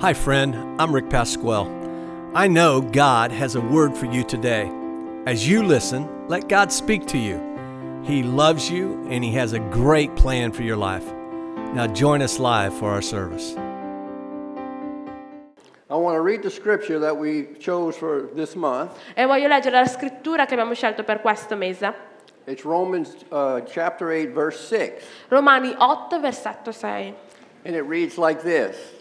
Hi, friend. I'm Rick Pasquale. I know God has a word for you today. As you listen, let God speak to you. He loves you and He has a great plan for your life. Now, join us live for our service. I want to read the scripture that we chose for this month. E voglio leggere la scrittura che abbiamo scelto per questo mese. It's Romans uh, chapter 8, verse 6. Romani 8, versetto 6. And it reads like this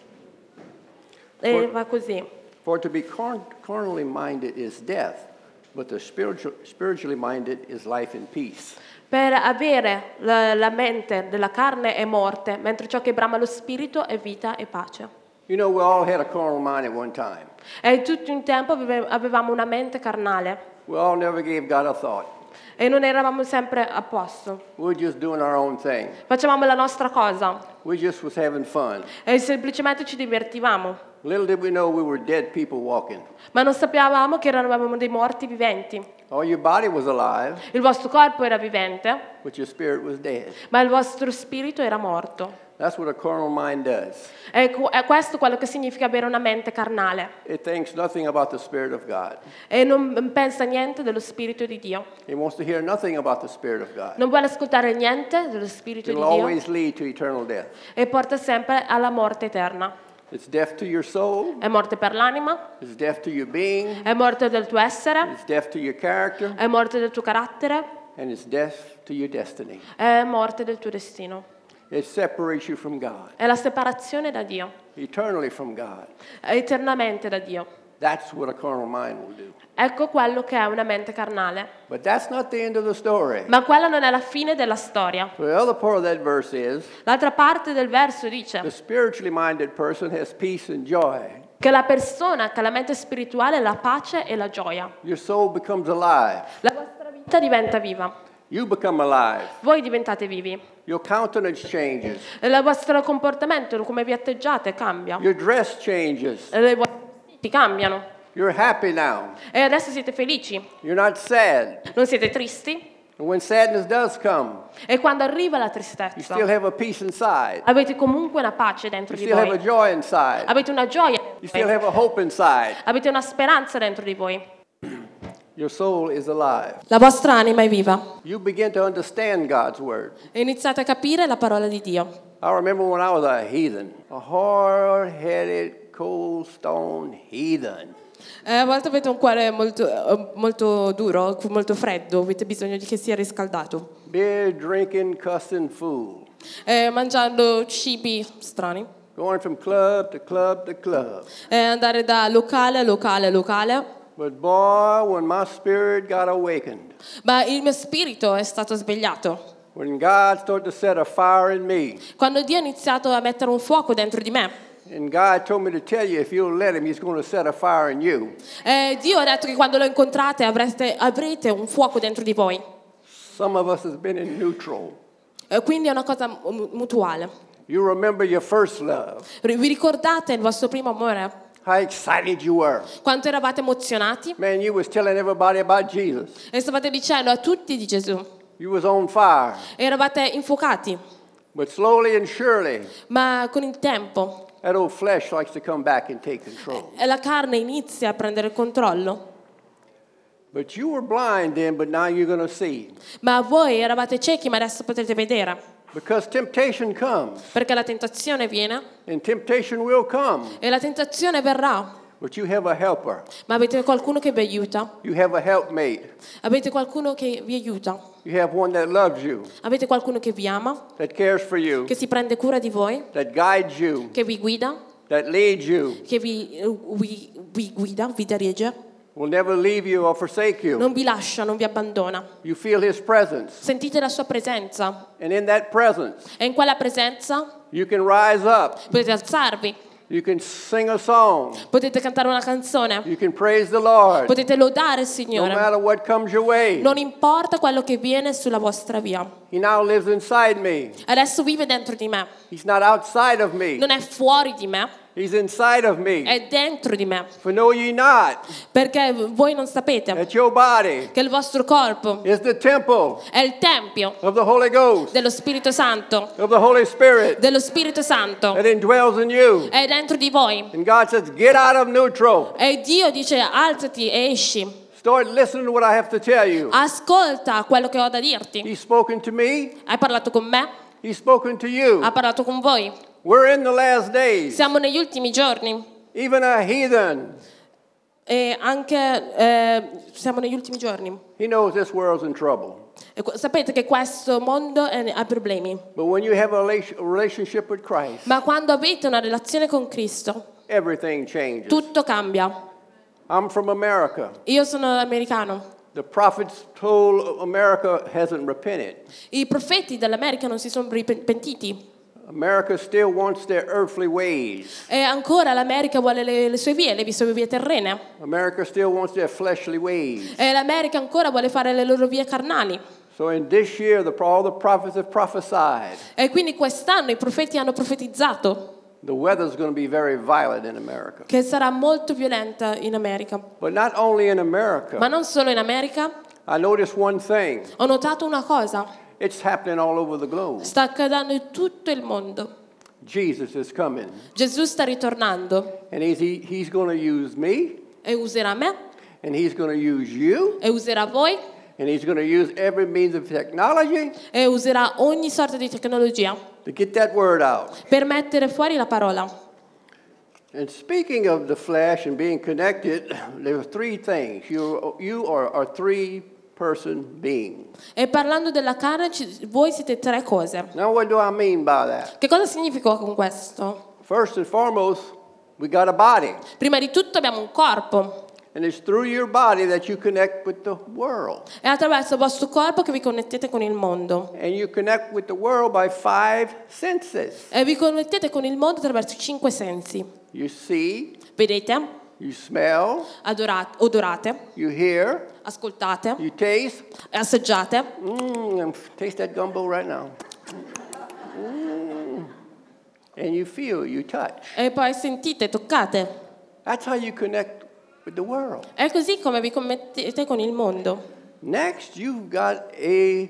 E va così. For to be carn- carnally minded is death, but the spiritual, spiritually minded is life and peace. Per avere la, la mente della carne è morte, mentre ciò che brama lo spirito è vita e pace. You know, we all had a carnal mind at one time. E tutto un tempo aveve- avevamo una mente carnale We all never gave God a thought. e non eravamo sempre a posto. We were just doing our own thing. Facevamo la nostra cosa We just was having fun. e semplicemente ci divertivamo. Little did we know we were dead people walking. Ma non sapevamo che eravamo dei morti viventi. All your body was alive, Il vostro corpo era vivente, but your spirit was dead. ma il vostro spirito era morto. That's what a carnal mind does. E cu- è questo quello che significa avere una mente carnale. It thinks nothing about the Spirit of God. E non pensa niente dello Spirito di Dio. It wants to hear nothing about the Spirit of God. Non vuole ascoltare niente dello Spirito It'll di Dio always lead to eternal death. e porta sempre alla morte eterna. It's death to your soul, È morte per l'anima, it's death to your being, è morte del tuo essere, it's death to your character, è morte del tuo carattere, and it's death to your destiny. è morte del tuo destino. It separates you from God, È la separazione da Dio, eternally from God. è eternamente da Dio. That's what a carnal mind will do. Ecco quello che è una mente carnale. But that's not the end of the story. Ma quella non è la fine della storia. The other part of that verse is L'altra parte del verso the dice spiritually minded person has peace and joy. che la persona che ha la mente spirituale ha la pace e la gioia. Your soul becomes alive. La vostra vita diventa viva. You become alive. Voi diventate vivi. Your countenance changes. Il vostro comportamento, come vi atteggiate, cambia. Your dress changes. Le vostre vestiti cambiano. You're happy now. E adesso siete felici. You're not sad. Non siete tristi. And when sadness does come, E quando arriva la you tristezza, still have a peace inside. avete comunque una pace dentro You di still have a voi. joy inside. Avete una gioia. You still have a hope inside. Avete una speranza dentro di voi. Your soul is alive. La vostra anima è viva. You begin to understand God's word. E iniziate a capire la parola di Dio. I remember when I was a heathen, a hard-headed, cold stone heathen. Eh, a volte avete un cuore molto, eh, molto duro, molto freddo, avete bisogno di che sia riscaldato. Beer drinking, cussing fool. Eh, mangiando cibi strani. Going from club to club to club. Eh, andare da locale a locale a locale. But boy, when my spirit got awakened, Ma il mio spirito è stato svegliato. when God started to set a fire in me, Quando Dio ha iniziato a mettere un fuoco dentro di me. And God told me to tell you if you'll let Him, He's going to set a fire in you. Eh, Dio ha detto che quando lo incontrate avrete, avrete un fuoco dentro di voi. Some of us has been in neutral. Eh, quindi è una cosa mu- mutuale. You remember your first love, Ri- Vi ricordate il vostro primo amore? how excited you were. Quanto eravate emozionati? Man, you was telling everybody about Jesus. E stavate dicendo a tutti di Gesù. You was on fire. Eravate infuocati. But slowly and surely, Ma con il tempo that old flesh likes to come back and take control. eh, la carne inizia a prendere il controllo. But you were blind then, but now you're going to see. Ma voi eravate ciechi, ma adesso potete vedere. Because temptation comes, Perché la tentazione viene and temptation will come. e la tentazione verrà. But you have a helper. Ma avete qualcuno che vi aiuta? You have a helpmate. Avete qualcuno che vi aiuta? You have one that loves you, Avete qualcuno che vi ama? that cares for you, Che si prende cura di voi? that guides you, Che vi guida? that leads you, Che vi, eh, vi- vi guida, vi dirige? will never leave you or forsake you. Non vi lascia, non vi abbandona. You feel his presence. Sentite la sua presenza And in that presence, e in quella presenza you can rise up. potete alzarvi, You can sing a song. potete cantare una canzone, You can praise the Lord. potete lodare il No Signore. matter what comes your way. Non importa quello che viene sulla vostra via. He now lives inside me. Adesso vive dentro di me, He's not outside of me. non è fuori di me, He's inside of me. è dentro di me. For know ye not Perché voi non sapete that your body che il vostro corpo is the temple è il tempio of the Holy Ghost, dello Spirito Santo, of the Holy Spirit dello Spirito Santo, that indwells in you. è dentro di voi. And God says, get out of neutral. E Dio dice alzati e esci. Start listening to what I have to tell you. Ascolta quello che ho da dirti. He's spoken to me. Hai parlato con me? He's spoken to you. Ha parlato con voi? We're in the last days. Siamo negli ultimi giorni Even a heathen, e anche eh, siamo negli ultimi giorni. he knows this world's in trouble. E sapete che questo mondo è- ha problemi, But when you have a rela- a relationship with Christ, ma quando avete una relazione con Cristo, everything changes. tutto cambia. I'm from America. Io sono americano. The prophets told America hasn't repented. I profeti dell'America non si sono ripen- pentiti. America still wants their earthly ways. E ancora l'America vuole le, le sue vie, le sue vie terrene. America still wants their fleshly ways. E l'America ancora vuole fare le loro vie carnali. So in this year, the, all the prophets have prophesied. E quindi quest'anno i profeti hanno profetizzato The weather's going to be very violent in America. che sarà molto violenta in America. But not only in America. Ma non solo in America, I noticed one thing. ho notato una cosa, It's happening all over the globe. sta accadendo in tutto il mondo. Jesus is coming. Gesù sta ritornando And he's, he, he's going to use me. e userà me And he's going to use you. e userà voi And he's going to use every means of technology e userà ogni sorta di tecnologia to get that word out. per mettere fuori la parola. And speaking of the flesh and being connected, there are three things. You, you are a three person being. E parlando della carne, voi siete tre cose. Now, what do I mean by that? Che cosa significa con questo? First and foremost, we got a body. Prima di tutto abbiamo un corpo. And it's through your body that you connect with the world. È attraverso il vostro corpo che vi connettete con il mondo. And you connect with the world by five senses. E vi connettete con il mondo attraverso cinque sensi. You see, Vedete, you smell, Adora- odorate, you hear, ascoltate, you taste. assaggiate. Mmm, taste that gumbo right now. Mm. And you feel, you touch. E poi sentite, toccate. That's how you connect with the world. È così come vi connettete con il mondo. Next, you've got a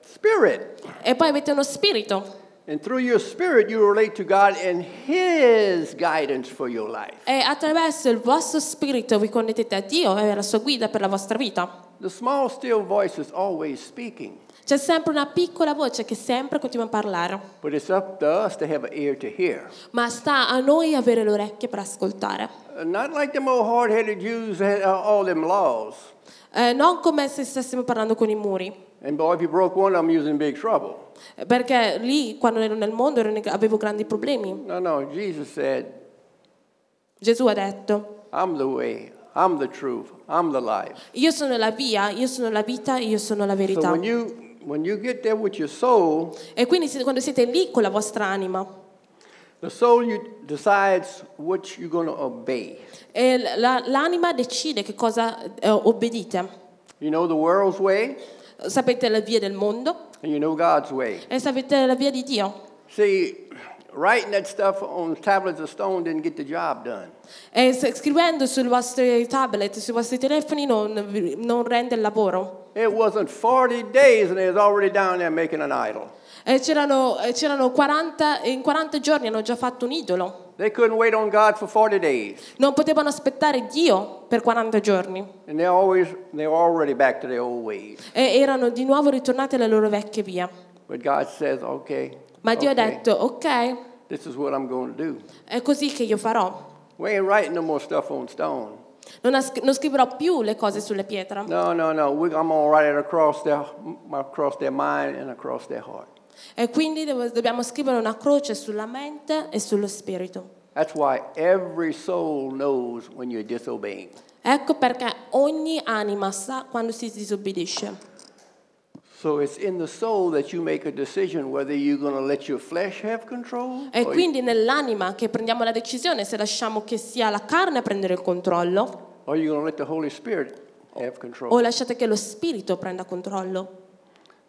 spirit. E poi avete uno spirito. And through your spirit, you relate to God and His guidance for your life. E attraverso il vostro spirito vi connettete a Dio e alla sua guida per la vostra vita. The small, still voice is always speaking, C'è sempre una piccola voce che sempre continua a parlare. but it's up to us to have an ear to hear. Ma sta a noi avere le orecchie per ascoltare. Not like them old hard headed Jews had all them laws. Eh, non come se stessimo parlando con i muri. And boy, if you broke one was in big trouble. Eh, Perché lì, quando ero nel mondo, ero in- avevo grandi problemi. No, no, Jesus said, Gesù ha detto, I'm the way, I'm the truth, I'm the life. io sono la via, io sono la vita, io sono la So verità. when you when you get there with your soul, E quindi se- quando siete lì con la vostra anima, the soul decides what you're going to obey. e la- l'anima decide che cosa eh, obbedite. You know the world's way, Sapete la via del mondo and you know God's way. e sapete la via di Dio. See, writing that stuff on tablets of stone didn't get the job done. E se- scrivendo sui vostri tablet, sui vostri telefoni non, non rende il lavoro. It wasn't 40 days, and they was already down there making an idol. E c'erano, c'erano 40, e in 40 giorni hanno già fatto un idolo. They couldn't wait on God for 40 days, Non potevano aspettare Dio per 40 giorni. and they're always they were already back to their old ways. E erano di nuovo ritornati alle loro vecchie vie. But God says, "Okay, Ma Dio ha okay, detto, ok, this is what I'm going to do. è così che io farò. We ain't writing no more stuff on stone. Non, as- non scriverò più le cose sulle pietre. No, no, no. We, I'm going to write it across their across their mind and across their heart. E quindi dobbiamo scrivere una croce sulla mente e sullo spirito. That's why every soul knows when you're disobeying. Ecco perché ogni anima sa quando si disobbedisce. So it's in the soul that you make a decision whether you're going to let your flesh have control or, quindi nell'anima che prendiamo la decisione se lasciamo che sia la carne a prendere il controllo or you're going to let the Holy Spirit have o control. lasciate che lo spirito prenda controllo.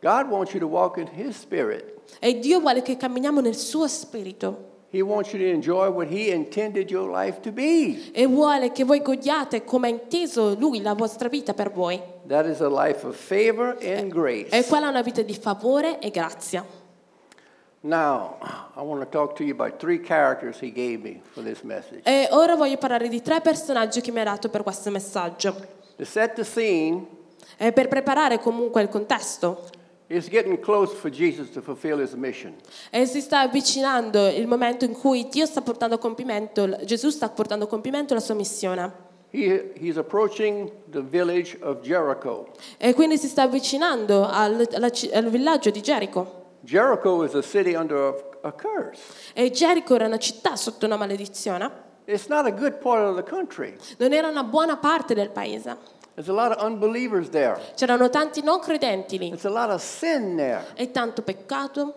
God wants you to walk in His Spirit. E Dio vuole che camminiamo nel suo spirito. He wants you to enjoy what He intended your life to be. e vuole che voi godiate come ha inteso Lui la vostra vita per voi. That is a life of favor and grace. E quella è una vita di favore e grazia. Now, I want to talk to you about three characters He gave me for this message. E ora voglio parlare di tre personaggi che mi ha dato per questo messaggio. To set the scene, E per preparare comunque il contesto. It's getting close for Jesus to fulfill His mission. E si sta avvicinando il momento in cui Dio sta portando a compimento, Gesù sta portando a compimento la sua missione. He, he's approaching the village of Jericho. E quindi si sta avvicinando al, ci- al villaggio di Gerico. Jericho is a city under a, a curse. E Gerico era una città sotto una maledizione. It's not a good part of the country. Non era una buona parte del paese. There's a lot of unbelievers there. C'erano tanti non credenti lì There's a lot of sin there. e tanto peccato.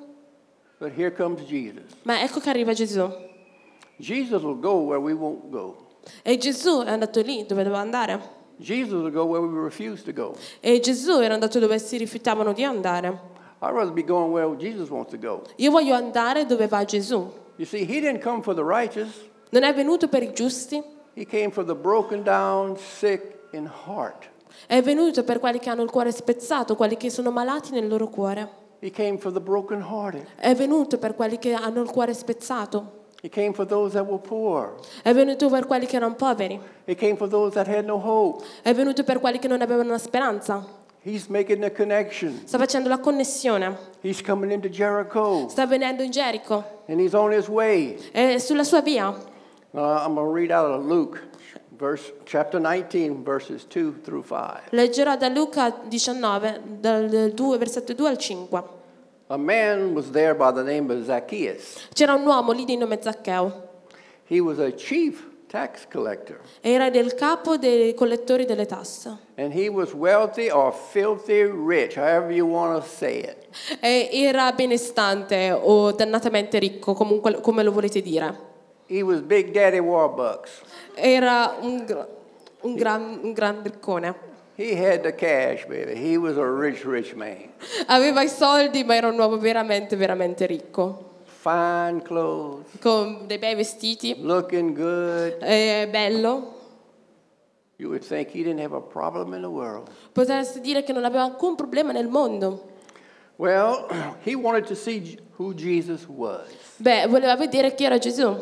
But here comes Jesus. Ma ecco che arriva Gesù. Jesus will go where we won't go. E Gesù è andato lì dove doveva andare. Jesus will go where we refuse to go. E Gesù era andato dove si rifiutavano di andare. I'd rather be going where Jesus wants to go. Io voglio andare dove va Gesù. You see, he didn't come for the righteous. Non è venuto per i giusti, He came for the broken down, sick in heart. è venuto per quelli che hanno il cuore spezzato, quelli che sono malati nel loro cuore. He came for the broken hearted. È venuto per quelli che hanno il cuore spezzato. He came for those that were poor. È venuto per quelli che erano poveri. He came for those that had no hope. È venuto per quelli che non avevano una speranza. He's making the connection. Sta facendo la connessione. He's coming into Jericho Sta venendo in Gerico. and he's on his way. È sulla sua via. Uh, I'm going to read out of Luke, verse chapter 19, verses 2 through 5. Leggerò da Luca 19, dal 2, versetto 2 al 5. A man was there by the name of Zacchaeus. C'era un uomo lì di nome Zaccheo. He was a chief tax collector, Era del capo dei collettori delle tasse. and he was wealthy or filthy rich, however you want to say it. E era benestante o dannatamente ricco, comunque come lo volete dire. He was Big Daddy Warbucks. Era un, gra- un gran, un gran riccone. He had the cash, baby. He was a rich, rich man. Aveva i soldi, ma era un uomo veramente, veramente ricco. Fine clothes, Con dei bei vestiti, looking good. eh, bello. You would think he didn't have a problem in the world. Potreste dire che non aveva alcun problema nel mondo. Well, he wanted to see who Jesus was. Beh, voleva vedere chi era Gesù.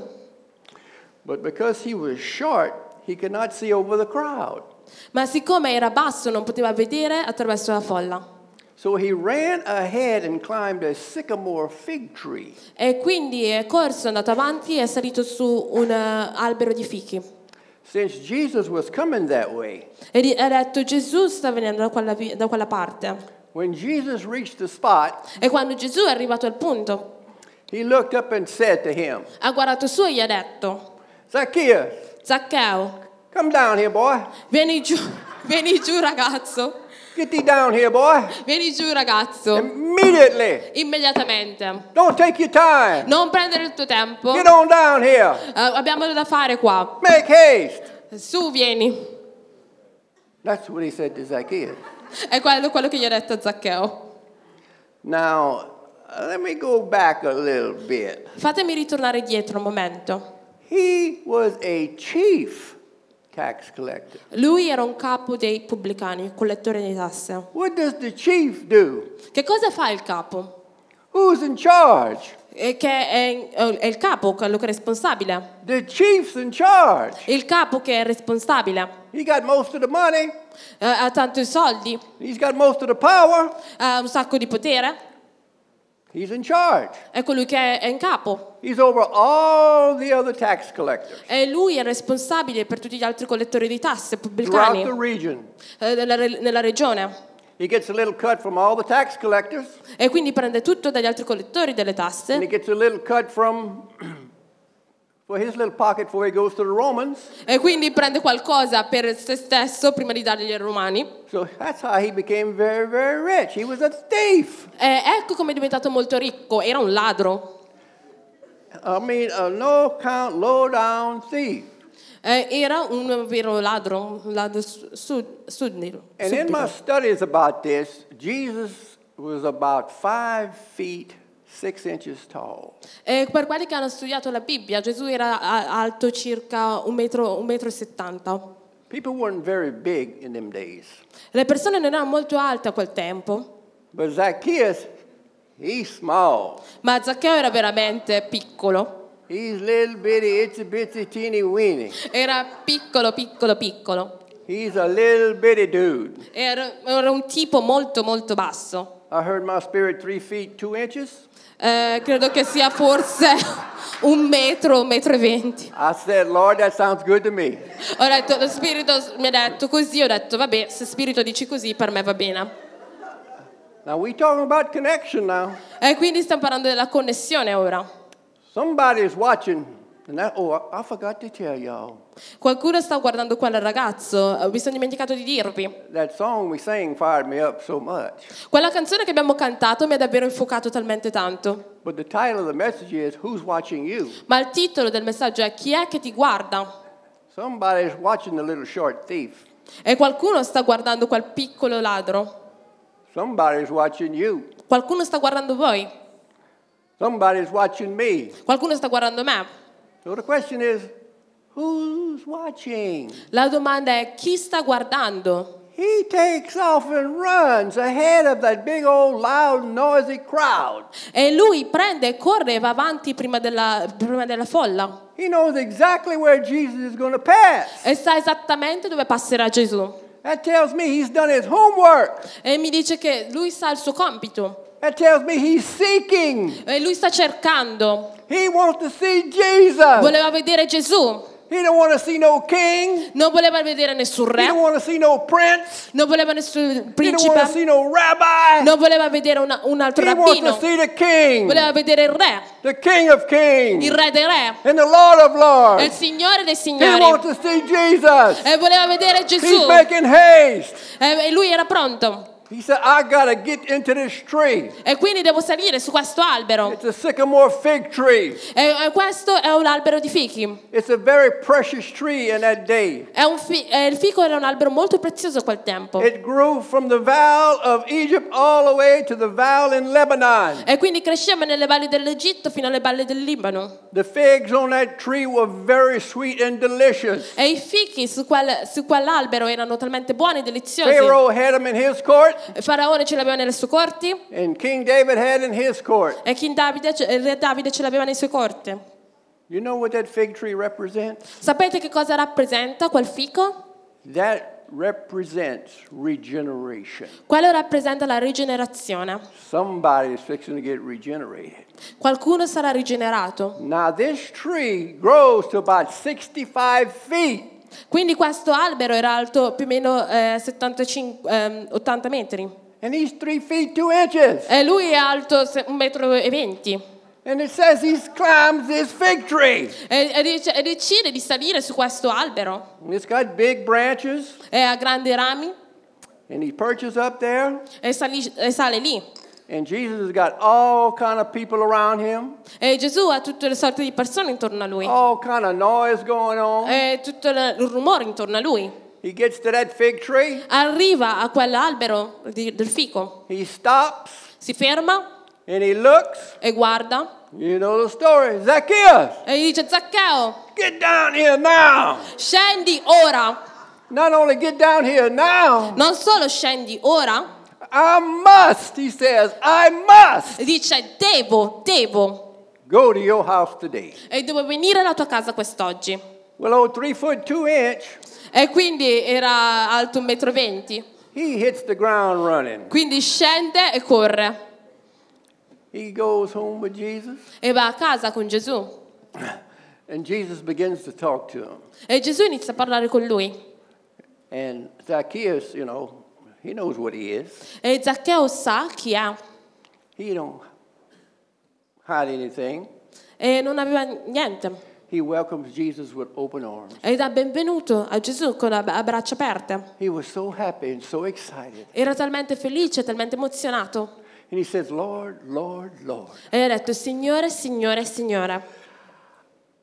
But because he was short, he could not see over the crowd. Ma siccome era basso non poteva vedere attraverso la folla. So he ran ahead and climbed a sycamore fig tree. E quindi è corso, è andato avanti e è salito su un eh, albero di fichi. Since Jesus was coming that way, E ha detto Gesù sta venendo da quella, da quella parte. when Jesus reached the spot, E quando Gesù è arrivato al punto, he looked up and said to him, ha guardato su e gli ha detto, Zacchaeus, Zaccheo, come down here, boy. vieni giù, vieni giù ragazzo, Get thee down here, boy. vieni giù ragazzo, Immediately. immediatamente. Don't take your time. Non prendere il tuo tempo, Get on down here. Eh, abbiamo da fare qua. Make haste. Su, vieni. That's what he said to Zacchaeus. È quello, quello che gli ha detto a Zaccheo. Now, uh, let me go back a little bit. Fatemi ritornare dietro un momento. He was a chief tax collector. Lui era un capo dei pubblicani, collettore di tasse. What does the chief do? Che cosa fa il capo? Who's in charge? Eh, Che è, è il capo, quello che è responsabile. The chief's in charge. Il capo che è responsabile. He got most of the money. Eh, ha tanti soldi, He's got most of the power. ha un sacco di potere. He's in charge. È colui che è in capo. He's over all the other tax collectors E lui è responsabile per tutti gli altri collettori di tasse throughout pubblicani the region. eh, nella, nella regione. He gets a little cut from all the tax collectors, E quindi prende tutto dagli altri collettori delle and he tasse. gets a little cut from E quindi prende qualcosa per se stesso prima di dargli ai romani. So that's how he became very, very rich. He was a thief. E ecco come è diventato molto ricco. Era un ladro. I mean, a no count, low down thief. Eh, era un vero ladro, un ladro su- su- suddito. And in my studies about this, Jesus was about five feet. E per quelli che hanno studiato la Bibbia, Gesù era alto circa un metro, un metro e settanta. People weren't very big in them days. Le persone non erano molto alte a quel tempo, But Zacchaeus, he's small. ma Zaccheo era veramente piccolo. He's little bitty, itsy bitsy, teeny weeny. Era piccolo, piccolo, piccolo. He's a little bitty dude. Era, era un tipo molto, molto basso. I heard my spirit three feet, two inches. Eh, credo che sia forse un metro, un metro e venti. I said, Lord, that sounds good to me. Ho detto, lo spirito mi ha detto così, ho detto, vabbè, se spirito dici così, per me va bene. Now we talking about connection now. E quindi stiamo parlando della connessione ora. Somebody's watching. And that, oh, I, I forgot to tell y'all. Qualcuno sta guardando quel ragazzo, eh, mi sono dimenticato di dirvi. That song we sang fired me up so much. Quella canzone che abbiamo cantato mi ha davvero infuocato talmente tanto. But the title of the message is Who's Watching You? Ma il titolo del messaggio è Chi è che ti guarda? Somebody's watching the little short thief. E qualcuno sta guardando quel piccolo ladro. Somebody's watching you. Qualcuno sta guardando voi. Somebody's watching me. Qualcuno sta guardando me. So the question is? La domanda è chi sta guardando? He takes off and runs ahead of that big old loud noisy crowd. E lui prende e corre e va avanti prima della, prima della folla. He knows exactly where Jesus is going to pass. E sa esattamente dove passerà Gesù. That tells me he's done his homework. E mi dice che lui sa il suo compito. That tells me he's seeking. E lui sta cercando. He wants to see Jesus. Voleva vedere Gesù. He don't want to see no king. Non voleva vedere nessun He don't re. want to see no prince. Non voleva nessun He don't want to principe. see no rabbi. Non voleva vedere una- un altro He wants to rabbino. see the king, Voleva vedere il re. the king of kings, Il re dei re. and the Lord of E il lords. signore dei He signori. wants to see Jesus. E voleva vedere Gesù. He's making haste. E lui era pronto. He said, I got to get into this tree. E quindi devo salire su questo albero. It's a sycamore fig tree. E, e questo è un albero di fichi. It's a very precious tree in that day. È un fi- e il fico era un albero molto prezioso a quel tempo. It grew from the valley of Egypt all the way to the valley in Lebanon. E quindi cresceva nelle valli dell'Egitto fino alle valli del Libano. The figs on that tree were very sweet and delicious. E i fichi su, quel- su quell'albero erano talmente buoni e deliziosi. Pharaoh had them in his court, Faraone ce l'aveva nelle sue corti and King David had in his court. e King Davide, il re Davide ce l'aveva nei suoi corti. You know what that fig tree represents? Sapete che cosa rappresenta quel fico? That represents regeneration. Quello rappresenta la rigenerazione. Somebody is fixing to get regenerated. Qualcuno sarà rigenerato. Now, this tree grows to about 65 feet. Quindi questo albero era alto più o meno eh, 75, ehm, 80 metri. And he's three feet two inches. E lui è alto se- un metro e venti. And it says he climbs this fig tree. E, e dice- e decide di salire su questo albero. And it's got big branches. E ha grandi rami And he perches up there. e, sali- e sale lì. And Jesus has got all kind of people around him. E Gesù ha tutte le sorte di persone intorno a lui. All kind of noise going on. E tutto il rumore intorno a lui. He gets to that fig tree. Arriva a quell'albero di- del fico. He stops Si ferma and he looks. e guarda. You know the story. Zacchaeus, E gli dice Zaccheo, get down here now. scendi ora. Not only get down here now, Non solo scendi ora, I must, he says, I must dice devo, devo. go to your house today. E devo venire alla tua casa quest'oggi. Well, old three foot two inch, E quindi era alto un metro e venti. he hits the ground running. Quindi scende e corre. He goes home with Jesus, E va a casa con Gesù. and Jesus begins to talk to him. E Gesù inizia a parlare con lui. And Zacchaeus, you know, he knows what he is. E Zaccheo sa chi è. He don't hide anything. E non aveva niente. He welcomes Jesus with open arms. E dà benvenuto a Gesù con a braccia aperte. He was so happy and so excited. Era talmente felice, talmente emozionato. And he says, Lord, Lord, Lord, E ha detto, Signore, Signore, Signore,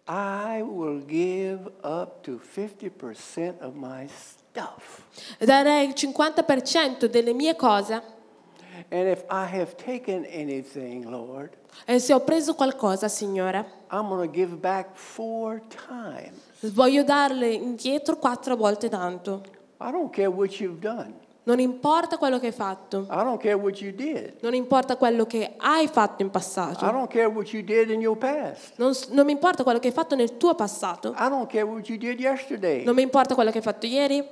I will give up to 50% of my darei il 50% delle mie cose And if I have taken anything, Lord, E se ho preso qualcosa, Signore, I'm going to give back four times. voglio darle indietro quattro volte tanto. I don't care what you've done. Non importa quello che hai fatto, I don't care what you did. non importa quello che hai fatto in I passato, don't care what you did in your past. non, non mi importa quello che hai fatto nel tuo passato, I don't care what you did yesterday. non mi importa quello che hai fatto ieri,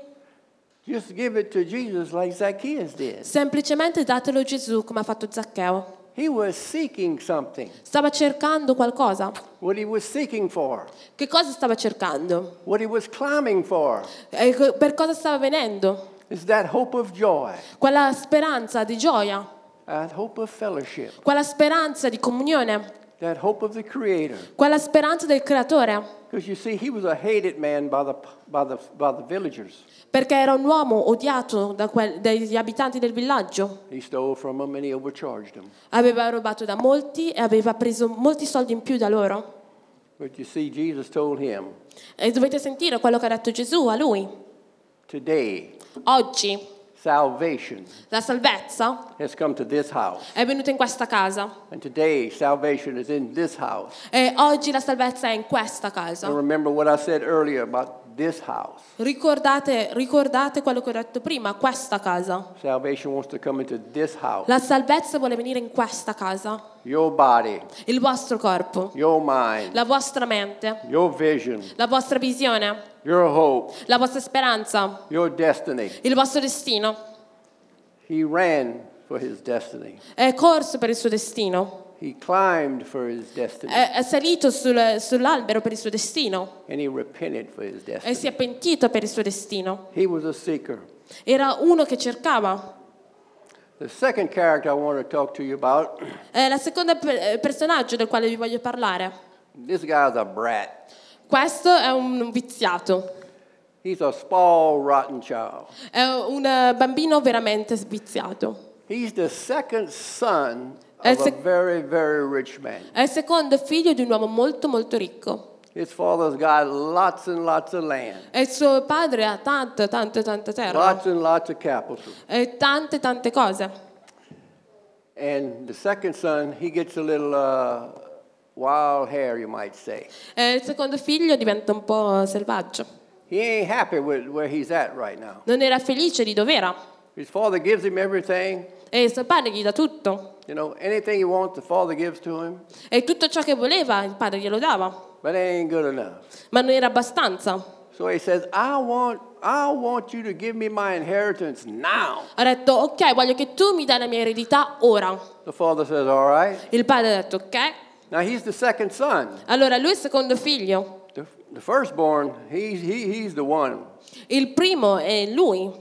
Just give it to Jesus like Zacchaeus did. semplicemente datelo a Gesù come ha fatto Zaccheo. He was seeking something. Stava cercando qualcosa. What he was seeking for, Che cosa stava cercando? what he was climbing for, E co- per cosa stava venendo? is that hope of joy, Quella speranza di gioia, that hope of fellowship, quella speranza di comunione, that hope of the Creator. quella speranza del creatore. Because you see, he was a hated man by the, by the, by the villagers. Perché era un uomo odiato da quel- dagli abitanti del villaggio. He stole from them and he overcharged them. Aveva rubato da molti e aveva preso molti soldi in più da loro. But you see, Jesus told him, E dovete sentire quello che ha detto Gesù a lui. Today, Oggi salvation la salvezza has come to this house. è venuta in questa casa. And today, salvation is in this house. E oggi la salvezza è in questa And casa. remember what I said earlier about this house. Ricordate, ricordate quello che ho detto prima, questa casa. Salvation wants to come into this house. La salvezza vuole venire in questa casa. Your body, Il vostro corpo, your mind, la vostra mente, your vision, la vostra visione, your hope, la vostra speranza, your destiny. il vostro destino. He ran for his destiny. È corso per il suo destino. He climbed for his destiny. È, è salito sul- sull'albero per il suo destino. And he repented for his E si è pentito per il suo destino. He was a seeker. Era uno che cercava. The second character I want to talk to you about, È la seconda per- eh, personaggio del quale vi voglio parlare. this guy's a brat. Questo è un viziato. He's a spoiled, rotten child. È un eh, bambino veramente viziato. He's the second son Eh, of a se- very, very rich man. È il secondo figlio di un uomo molto molto ricco. His father's got lots and lots of land, E il suo padre ha tanta, tanta, tanta terra. lots and lots of capital. E tante, tante cose. And the second son, he gets a little uh, wild hair, you might say. E il secondo figlio diventa un po' selvaggio. He ain't happy with where he's at right now. Non era felice di dove era. His father gives him everything. E il suo padre gli dà tutto. You know, anything he wants, the father gives to him. E tutto ciò che voleva il padre glielo dava. But it ain't good enough. Ma non era abbastanza. So he says, I want, I want you to give me my inheritance now. Ha detto, ok, voglio che tu mi dai la mia eredità ora. The father says, All right. Il padre ha detto, ok. Now he's the second son. Allora lui è il secondo figlio. The, the firstborn, he's, he, he's the one. Il primo è lui.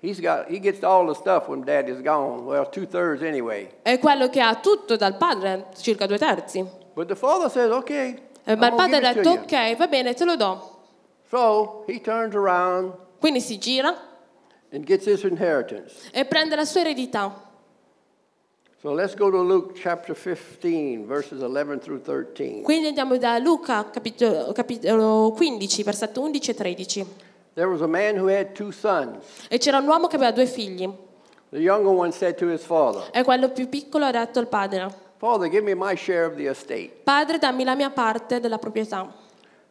He's got, he gets all the stuff when dad is gone. Well, two thirds anyway. È quello che ha tutto dal padre, circa due terzi. But the father says, Okay. Eh, Ma il padre ha detto, you." ok, va bene, te lo do. So he turns around Quindi si gira and gets his inheritance. e prende la sua eredità. So let's go to Luke chapter 15, verses 11 through 13. Quindi andiamo da Luca, capitolo, capitolo 15, versetto 11 e 13. There was a man who had two sons. E c'era un uomo che aveva due figli. The younger one said to his father, E quello più piccolo ha detto al padre, Father, give me my share of the estate. padre dammi la mia parte della proprietà.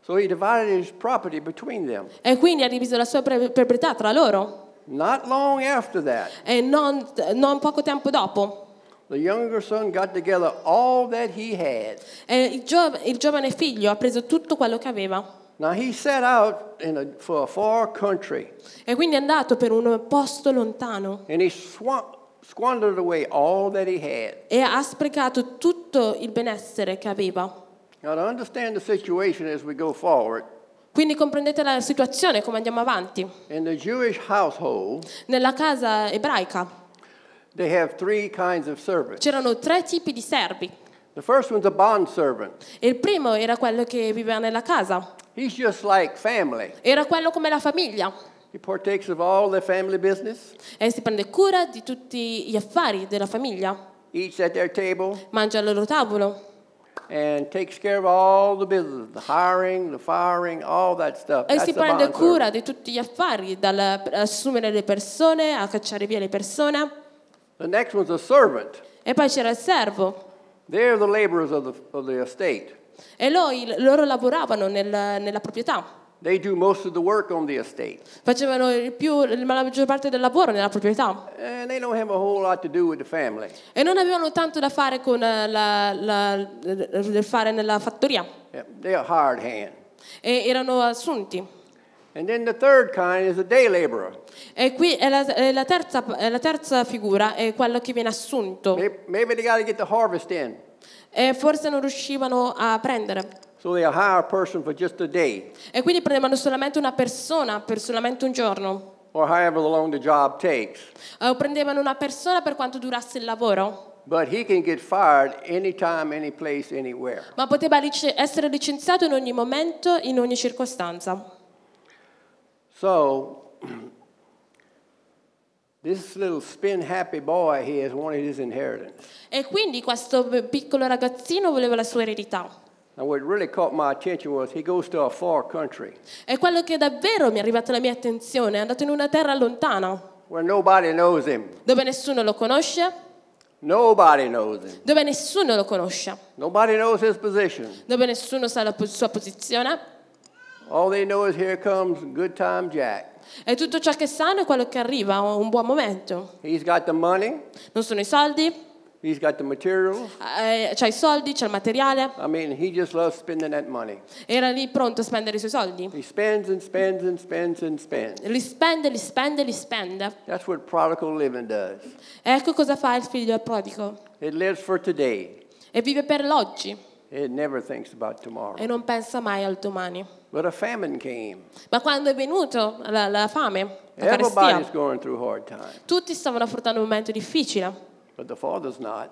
So he divided his property between them. E quindi ha diviso la sua proprietà tra loro. Not long after that, E non, non poco tempo dopo. the younger son got together all that he had. E il giovane figlio ha preso tutto quello che aveva. Now he set out in a, for a far country E quindi è andato per un posto lontano. and he swa- squandered away all that he had. E ha sprecato tutto il benessere che aveva. Now, to understand the situation as we go forward, Quindi comprendete la situazione, come andiamo avanti. in the Jewish household, Nella casa ebraica they have three kinds of servants. c'erano tre tipi di servi. The first one's a bond servant. Il primo era quello che viveva nella casa. He's just like family. Era quello come la famiglia. He partakes of all their family business, E si prende cura di tutti gli affari della famiglia. eats at their table, Mangia al loro tavolo. and takes care of all the business, the hiring, the firing, all that stuff. E That's si the prende cura di tutti gli affari, dall'assumere le persone a cacciare via le persone. The next one's a servant. E poi c'era il servo. They're the laborers of the, of the estate. E loro, loro lavoravano nel- nella proprietà. They do most of the work on the estate. Facevano il più, la maggior parte del lavoro nella proprietà. And they don't have a whole lot to do with the family. E non avevano tanto da fare con eh, la, la- il fare nella fattoria. Yeah, They're a hired hand. E erano assunti. And then the third kind is a day laborer. E qui è la, è la terza, è la terza figura, è quello che viene assunto. Maybe, maybe they got to get the harvest in. E forse non riuscivano a prendere. So they'll hire a person for just a day E quindi prendevano solamente una persona per solamente un giorno. or however long the job takes. O prendevano una persona per quanto durasse il lavoro. But he can get fired anytime, any place, anywhere. Ma poteva lice- essere licenziato in ogni momento, in ogni circostanza. So this little spin happy boy here has wanted his inheritance. E quindi questo piccolo ragazzino voleva la sua eredità. Now what really caught my attention was he goes to a far country E quello che davvero mi è arrivato alla mia attenzione è andato in una terra lontana, where nobody knows him. dove nessuno lo conosce, Nobody knows him. dove nessuno lo conosce, Nobody knows his position. dove nessuno sa la po- sua posizione. All they know is here comes Good Time Jack. E tutto ciò che sanno è quello che arriva, un buon momento. He's got the money, Non sono i soldi, he's got the materials. eh, c'ha i soldi, c'è il materiale. I mean, he just loves spending that money. Era lì pronto a spendere i suoi soldi. He spends and spends and spends and spends. Li spende, li spende, li spende. That's what prodigal living does. Ecco cosa fa il figlio del prodigo. It lives for today. E vive per l'oggi It never thinks about tomorrow. e non pensa mai al domani. But a famine came. Ma quando è venuto la, la fame, la Everybody's going through hard times, tutti stavano affrontando un momento difficile. but the father's not.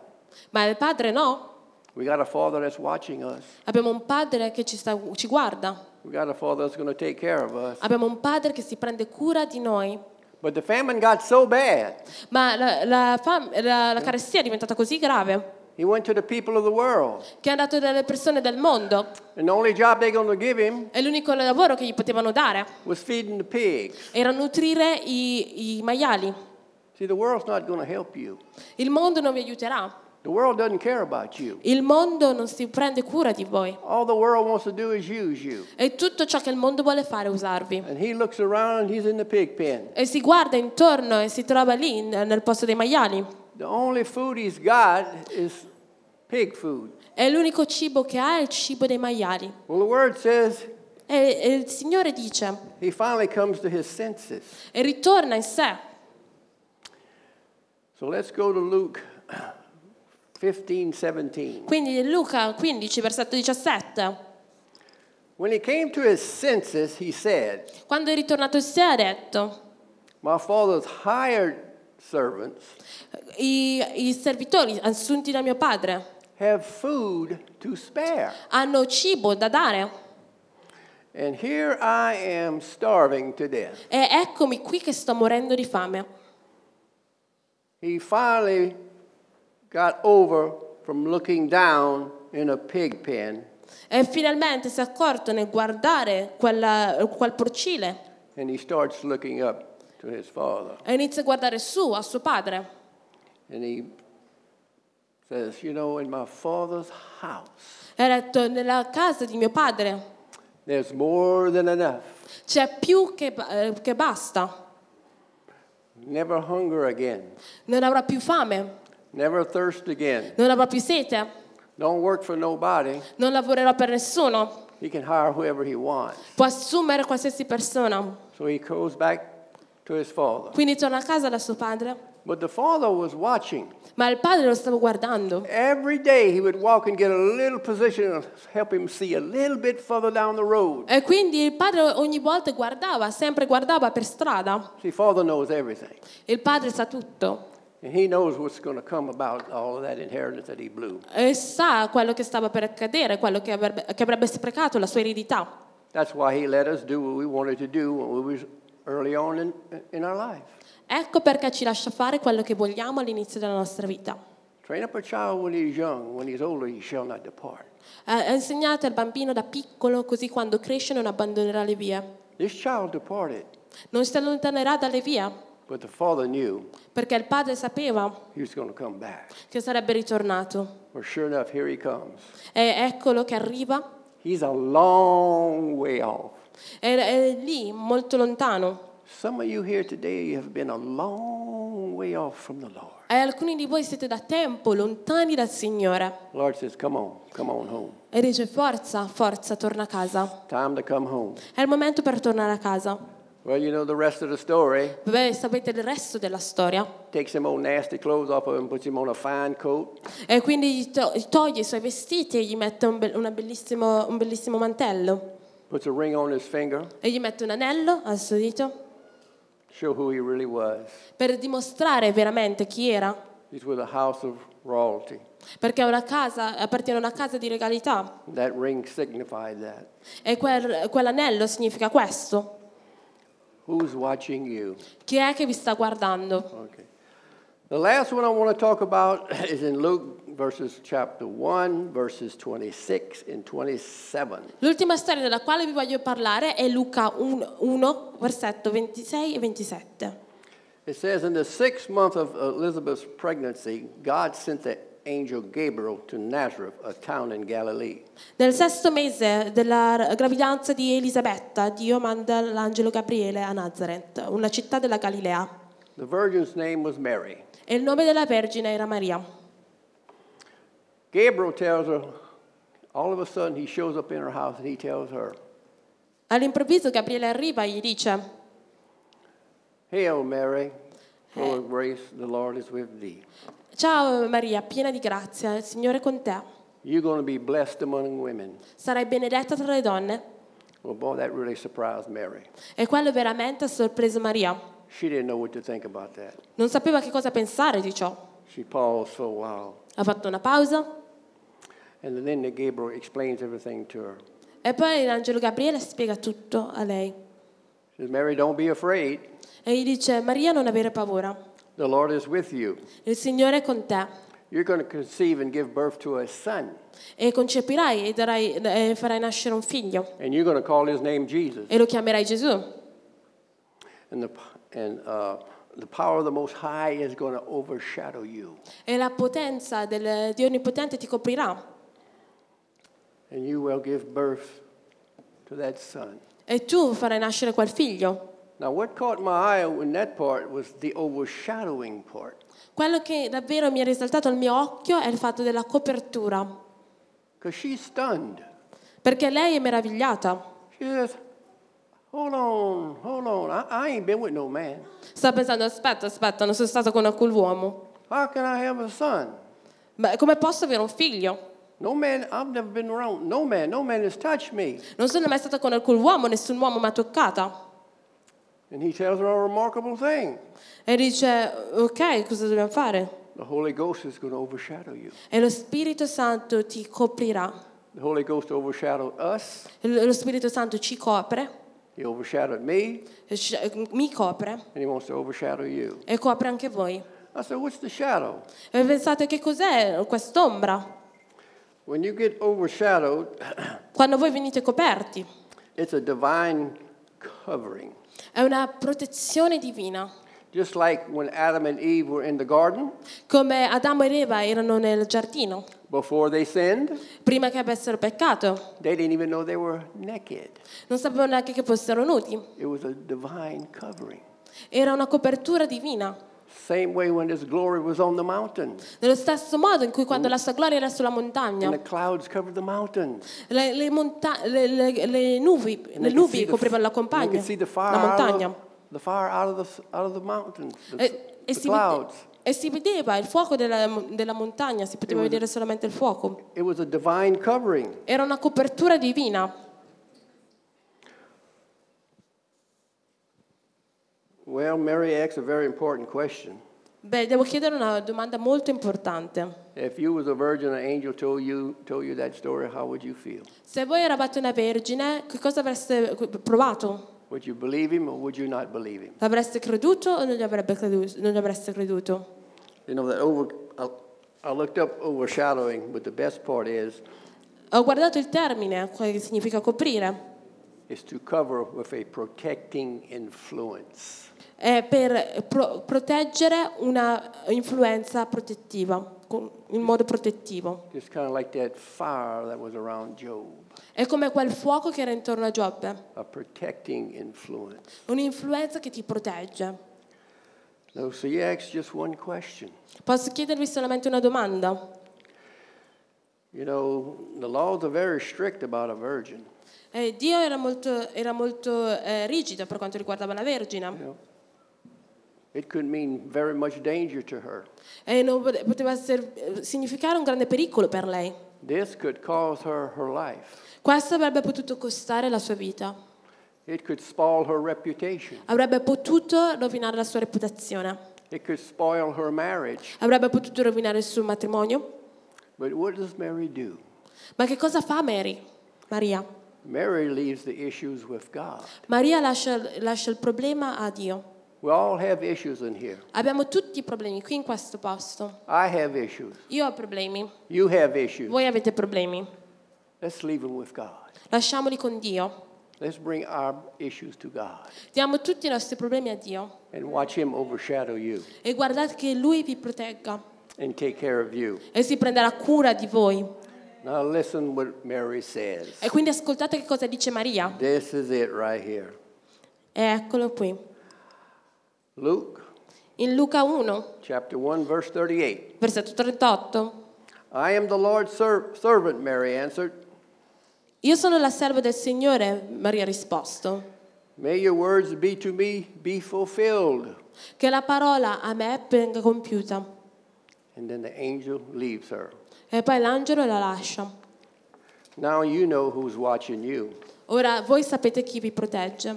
Ma il padre no. We got a father that's watching us. Abbiamo un padre che ci, sta- ci guarda. We got a father that's going to take care of us. Abbiamo un padre che si prende cura di noi. But the famine got so bad, Ma la, la fam- la- la carestia è diventata così grave he went to the people of the world. che è andato dalle persone del mondo And the only job they're going to give him e l'unico lavoro che gli potevano dare was feeding the pigs. era nutrire i, i maiali. See, the world's not to help you. Il mondo non vi aiuterà. The world doesn't care about you. Il mondo non si prende cura di voi. All the world wants to do is use you. E tutto ciò che il mondo vuole fare è usarvi. And he looks around, he's in the pig pen. E si guarda intorno e si trova lì nel posto dei maiali. The only food he's got is pig food. E l'unico cibo che ha è il cibo dei maiali. Well, the word says E, e il Signore dice, he finally comes to his senses. e ritorna in sé. So let's go to Luke 15, 17. Quindi Luca 15, versetto 17. When he came to his senses, he said, Quando è ritornato in sé ha detto, My father's hired servants I, i servitori assunti da mio padre have food to spare. hanno cibo da dare. And here I am starving to death. E eccomi qui che sto morendo di fame. He finally got over from looking down in a pig pen E finalmente si è accorto nel guardare quella- quel porcile and he starts looking up to his father. e inizia a guardare su a suo padre. And he says, You know, in my father's house, E ha detto, nella casa di mio padre there's more than enough. c'è più che, eh, che basta. Never hunger again. Non avrà più fame, Never thirst again. non avrà più sete, Don't work for nobody. non lavorerà per nessuno. He can hire whoever he wants. Può assumere qualsiasi persona. So he goes back to his father. Quindi torna a casa da suo padre. But the father was watching. Ma il padre lo stava guardando. Every day he would walk and get a little position and help him see a little bit further down the road. E quindi il padre ogni volta guardava, sempre guardava per strada. See, father knows everything. Il padre sa tutto And he knows what's going to come about all of that inheritance that he blew. e sa quello che stava per accadere, quello che avrebbe, che avrebbe sprecato, la sua eredità. That's why he let us do what we wanted to do when we was in, in our life. Ecco perché ci lascia fare quello che vogliamo all'inizio della nostra vita. Train up a child when he's young, when he's older he shall not depart. Eh, insegnate al bambino da piccolo, così quando cresce non abbandonerà le vie. This child departed, Non si allontanerà dalle vie, But the father knew perché il padre sapeva he was going to come back. che sarebbe ritornato. Well, sure enough, here he comes. E eccolo che arriva, He's a long way off. È, è lì, molto lontano. Some of you here today have been a long way off from the Lord. E alcuni di voi siete da tempo lontani dal Signore. Lord says, Come on, come on home. E dice, forza, forza, torna a casa. Time to come home. È il momento per tornare a casa. Well, you know the rest of the story. Beh, sapete il resto della storia. Takes some old nasty clothes off of him, puts him on a fine coat, E quindi gli to- gli toglie i suoi vestiti e gli mette un, bellissimo, un bellissimo mantello. Puts a ring on his finger, E gli mette un anello al suo dito show who he really was. per dimostrare veramente chi era. He's with a house of royalty. Perché è una casa, appartiene a una casa di regalità. That ring signified that. E quel- quell'anello significa questo. Who's watching you? Chi è che vi sta guardando? Okay. The last one I want to talk about is in Luke verses chapter 1, verses 26 and 27. L'ultima storia della quale vi voglio parlare è Luca 1, versetto 26 e 27. It says, In the sixth month of Elizabeth's pregnancy, God sent the angel Gabriel to Nazareth, a town in Galilee. Nel sesto mese della gravidanza di Elisabetta, Dio manda l'angelo Gabriele a Nazareth, una città della Galilea. The virgin's name was Mary. E il nome della Vergine era Maria. Gabriel tells her, all of a sudden, he shows up in her house and he tells her, All'improvviso Gabriele arriva e gli dice, Hail, Mary, full of grace, the Lord is with thee. Ciao Maria, piena di grazia, il Signore è con te. You're going to be blessed among women. Sarai benedetta tra le donne. Well, boy, that really surprised Mary. E quello veramente ha sorpreso Maria. She didn't know what to think about that. Non sapeva che cosa pensare di ciò. She paused for a while. Ha fatto una pausa And then the Gabriel explains everything to her. e poi l'angelo Gabriele spiega tutto a lei. Says, Mary, don't be afraid. E gli dice, Maria non avere paura, The Lord is with you. il Signore è con te. You're going to conceive and give birth to a son, E concepirai e, darai- e farai nascere un figlio. and you're going to call his name Jesus. E lo chiamerai Gesù. And the, and, uh, the power of the Most High is going to overshadow you. E la potenza del Dio Onnipotente ti coprirà. And you will give birth to that son. E tu farai nascere quel figlio. Now, what caught my eye in that part was the overshadowing part. Quello che davvero mi è risaltato al mio occhio è il fatto della copertura. Because she's stunned. Perché lei è meravigliata. She says, Hold on, hold on. I, I ain't been with no man. Sta pensando, aspetta, aspetta, non sono stato con alcun uomo. How can I have a son? Ma come posso avere un figlio? No man, I've never been around. No man, no man has touched me. Non sono mai stata con alcun uomo, nessun uomo mi ha toccata. And he tells her a remarkable thing. E dice, ok, cosa dobbiamo fare? The Holy Ghost is going to overshadow you. E lo Spirito Santo ti coprirà. The Holy Ghost overshadowed us. Lo Spirito Santo ci copre, He overshadowed me, mi copre and he wants to overshadow you. e copre anche voi. I said, What's the shadow? E pensate che cos'è quest'ombra? When you get overshadowed, Quando voi venite coperti, it's a divine covering. è una protezione divina. Just like when Adam and Eve were in the garden Come Adamo ed Eva erano nel giardino, before they sinned, prima che avessero peccato, they didn't even know they were naked. non sapevano neanche che fossero nudi. It was a divine covering. Era una copertura divina. Same way when His glory was on the mountain, Nello stesso modo in cui quando la sua gloria era sulla montagna, and the clouds covered the mountains. le, le monta- le- le- nubi, nubi coprivano la compagna, could see the fire, la out montagna. E, si vedeva il fuoco della, della montagna, si poteva vedere solamente il fuoco. Was. Era una copertura divina. Well, Mary asked a very important question. Beh, devo chiedere una domanda molto importante. If you was a virgin, an angel told you told you that story, how would you feel? Se voi eravate una vergine, che cosa avreste provato? Would you believe him or would you not believe him? L'avreste creduto o non gli, avrebbe creduto, non gli avreste creduto? You know that over. I, I looked up overshadowing, but the best part is Ho guardato il termine, quello che significa coprire. Is to cover with a protecting influence. è per pro- proteggere una influenza protettiva, in modo protettivo. Just kind of like that fire that was around Job, È come quel fuoco che era intorno a Giobbe, a protecting influence. un'influenza che ti protegge. No, so you ask just one question. Posso chiedervi solamente una domanda? You know, the laws are very strict about a virgin. Eh, Dio era molto, era molto eh, rigido per quanto riguardava la Vergine You know, it could mean very much danger to her. e non pote- poteva essere- eh, significare un grande pericolo per lei. This could cause her her life. Questo avrebbe potuto costare la sua vita, It could spoil her reputation. avrebbe potuto rovinare la sua reputazione, It could spoil her marriage. avrebbe potuto rovinare il suo matrimonio. But what does Mary do? Ma che cosa fa Mary? Maria. Mary leaves the issues with God. Maria lascia, lascia il problema a Dio. We all have issues in here. Abbiamo tutti i problemi qui in questo posto. I have issues. Io ho problemi, You have issues. voi avete problemi. Let's leave them with God. Lasciamoli con Dio. Let's bring our issues to God Diamo tutti i nostri problemi a Dio and watch Him overshadow you e guardate che Lui vi protegga and take care of you. e si prenderà cura di voi. Now listen what Mary says. E quindi ascoltate che cosa dice Maria. This is it right here. Eccolo qui. Luke In Luca 1, chapter 1 verse 38. versetto 38. I am the Lord's ser- servant, Mary answered. Io sono la serva del Signore, Maria ha risposto. May your words be to me be fulfilled. Che la parola a me venga compiuta. And then the angel leaves her. E poi l'angelo la lascia. Now you know who's watching you. Ora voi sapete chi vi protegge.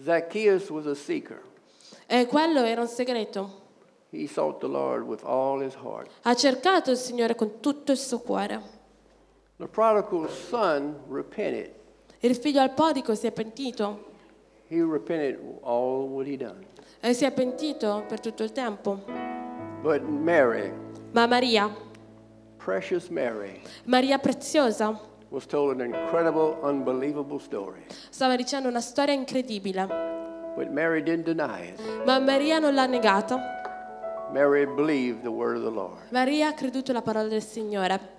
Zacchaeus was a seeker. E quello era un segreto. He sought the Lord with all his heart. Ha cercato il Signore con tutto il suo cuore. The prodigal son repented. Il figlio al podico si è pentito. He repented all what he done. E si è pentito per tutto il tempo. But Mary, Ma Maria, precious Mary, Maria preziosa, was told an incredible, unbelievable story. stava dicendo una storia incredibile. But Mary didn't deny it. Ma Maria non l'ha negata. Mary believed the word of the Lord. Maria ha creduto alla parola del Signore.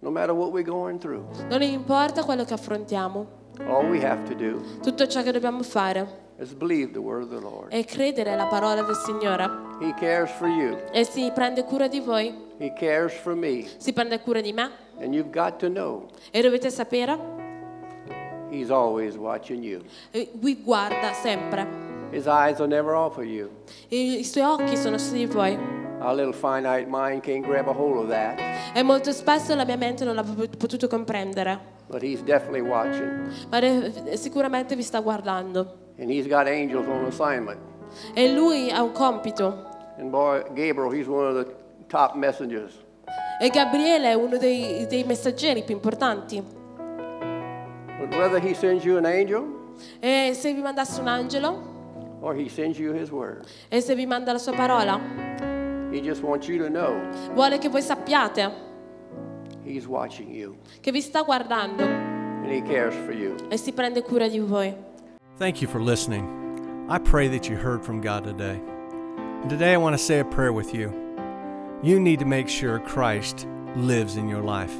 No matter what we're going through, Non importa quello che affrontiamo, all we have to do tutto ciò che dobbiamo fare is believe the word of the Lord. è credere alla parola del Signore. He cares for you. E si prende cura di voi, He cares for me. si prende cura di me. And you've got to know E dovete sapere, He's always watching you. eh, vi guarda sempre. His eyes are never off of you. I, I suoi occhi sono su di voi. Our little finite mind can't grab a hold of that, E molto spesso la mia mente non l'ha pot- potuto comprendere. but He's definitely watching. Ma sicuramente vi sta guardando. And He's got angels on assignment. E lui ha un compito. And boy, Gabriel, he's one of the top messengers. E Gabriele è uno dei, dei messaggeri più importanti. But whether He sends you an angel E se vi mandasse un angelo, or He sends you His word, e se vi manda la sua parola, He just wants you to know vuole che voi sappiate He's watching you che vi sta guardando and He cares for you. e si prende cura di voi. Thank you for listening. I pray that you heard from God today. And today I want to say a prayer with you. You need to make sure Christ lives in your life.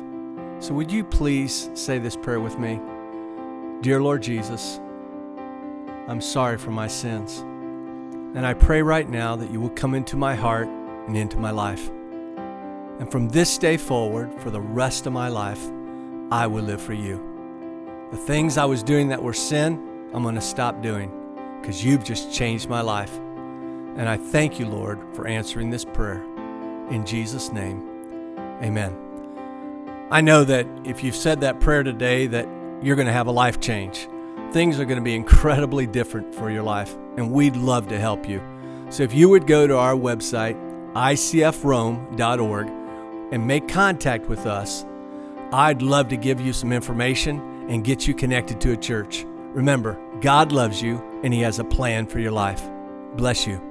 So would you please say this prayer with me? Dear Lord Jesus, I'm sorry for my sins. And I pray right now that you will come into my heart and into my life. And from this day forward, for the rest of my life, I will live for you. The things I was doing that were sin, I'm going to stop doing because you've just changed my life. And I thank you, Lord, for answering this prayer. In Jesus' name, amen. I know that if you've said that prayer today that you're going to have a life change. Things are going to be incredibly different for your life, and we'd love to help you. So if you would go to our website, icfrome.org, and make contact with us, I'd love to give you some information and get you connected to a church. Remember, God loves you and He has a plan for your life. Bless you.